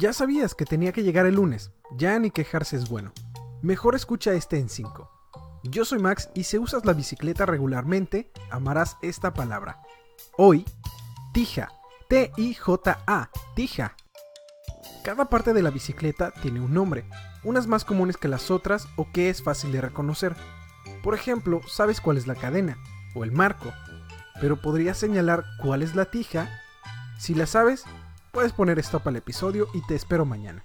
Ya sabías que tenía que llegar el lunes, ya ni quejarse es bueno. Mejor escucha este en 5. Yo soy Max y si usas la bicicleta regularmente, amarás esta palabra. Hoy, tija, T-I-J-A, tija. Cada parte de la bicicleta tiene un nombre, unas más comunes que las otras o que es fácil de reconocer. Por ejemplo, sabes cuál es la cadena o el marco, pero podrías señalar cuál es la tija. Si la sabes, puedes poner stop al episodio y te espero mañana.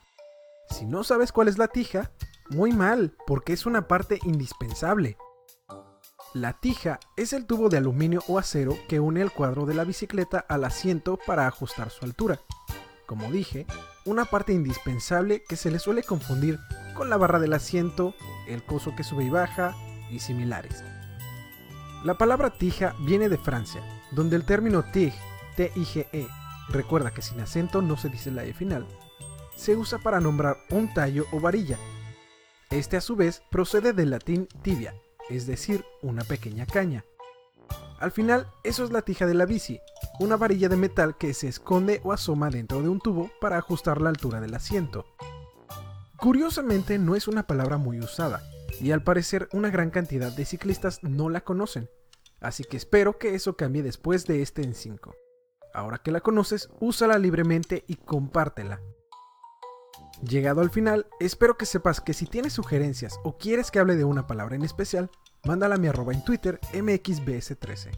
Si no sabes cuál es la tija, muy mal, porque es una parte indispensable. La tija es el tubo de aluminio o acero que une el cuadro de la bicicleta al asiento para ajustar su altura. Como dije, una parte indispensable que se le suele confundir con la barra del asiento, el coso que sube y baja y similares. La palabra tija viene de Francia, donde el término tige, T-I-G-E, recuerda que sin acento no se dice la E final, se usa para nombrar un tallo o varilla. Este a su vez procede del latín tibia, es decir, una pequeña caña. Al final, eso es la tija de la bici, una varilla de metal que se esconde o asoma dentro de un tubo para ajustar la altura del asiento. Curiosamente no es una palabra muy usada, y al parecer una gran cantidad de ciclistas no la conocen, así que espero que eso cambie después de este en 5. Ahora que la conoces, úsala libremente y compártela. Llegado al final, espero que sepas que si tienes sugerencias o quieres que hable de una palabra en especial, mándala a mi arroba en Twitter mxbs13.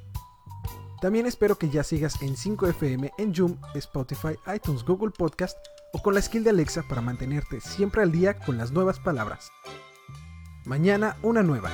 También espero que ya sigas en 5FM en Zoom, Spotify, iTunes, Google Podcast o con la skill de Alexa para mantenerte siempre al día con las nuevas palabras. Mañana una nueva.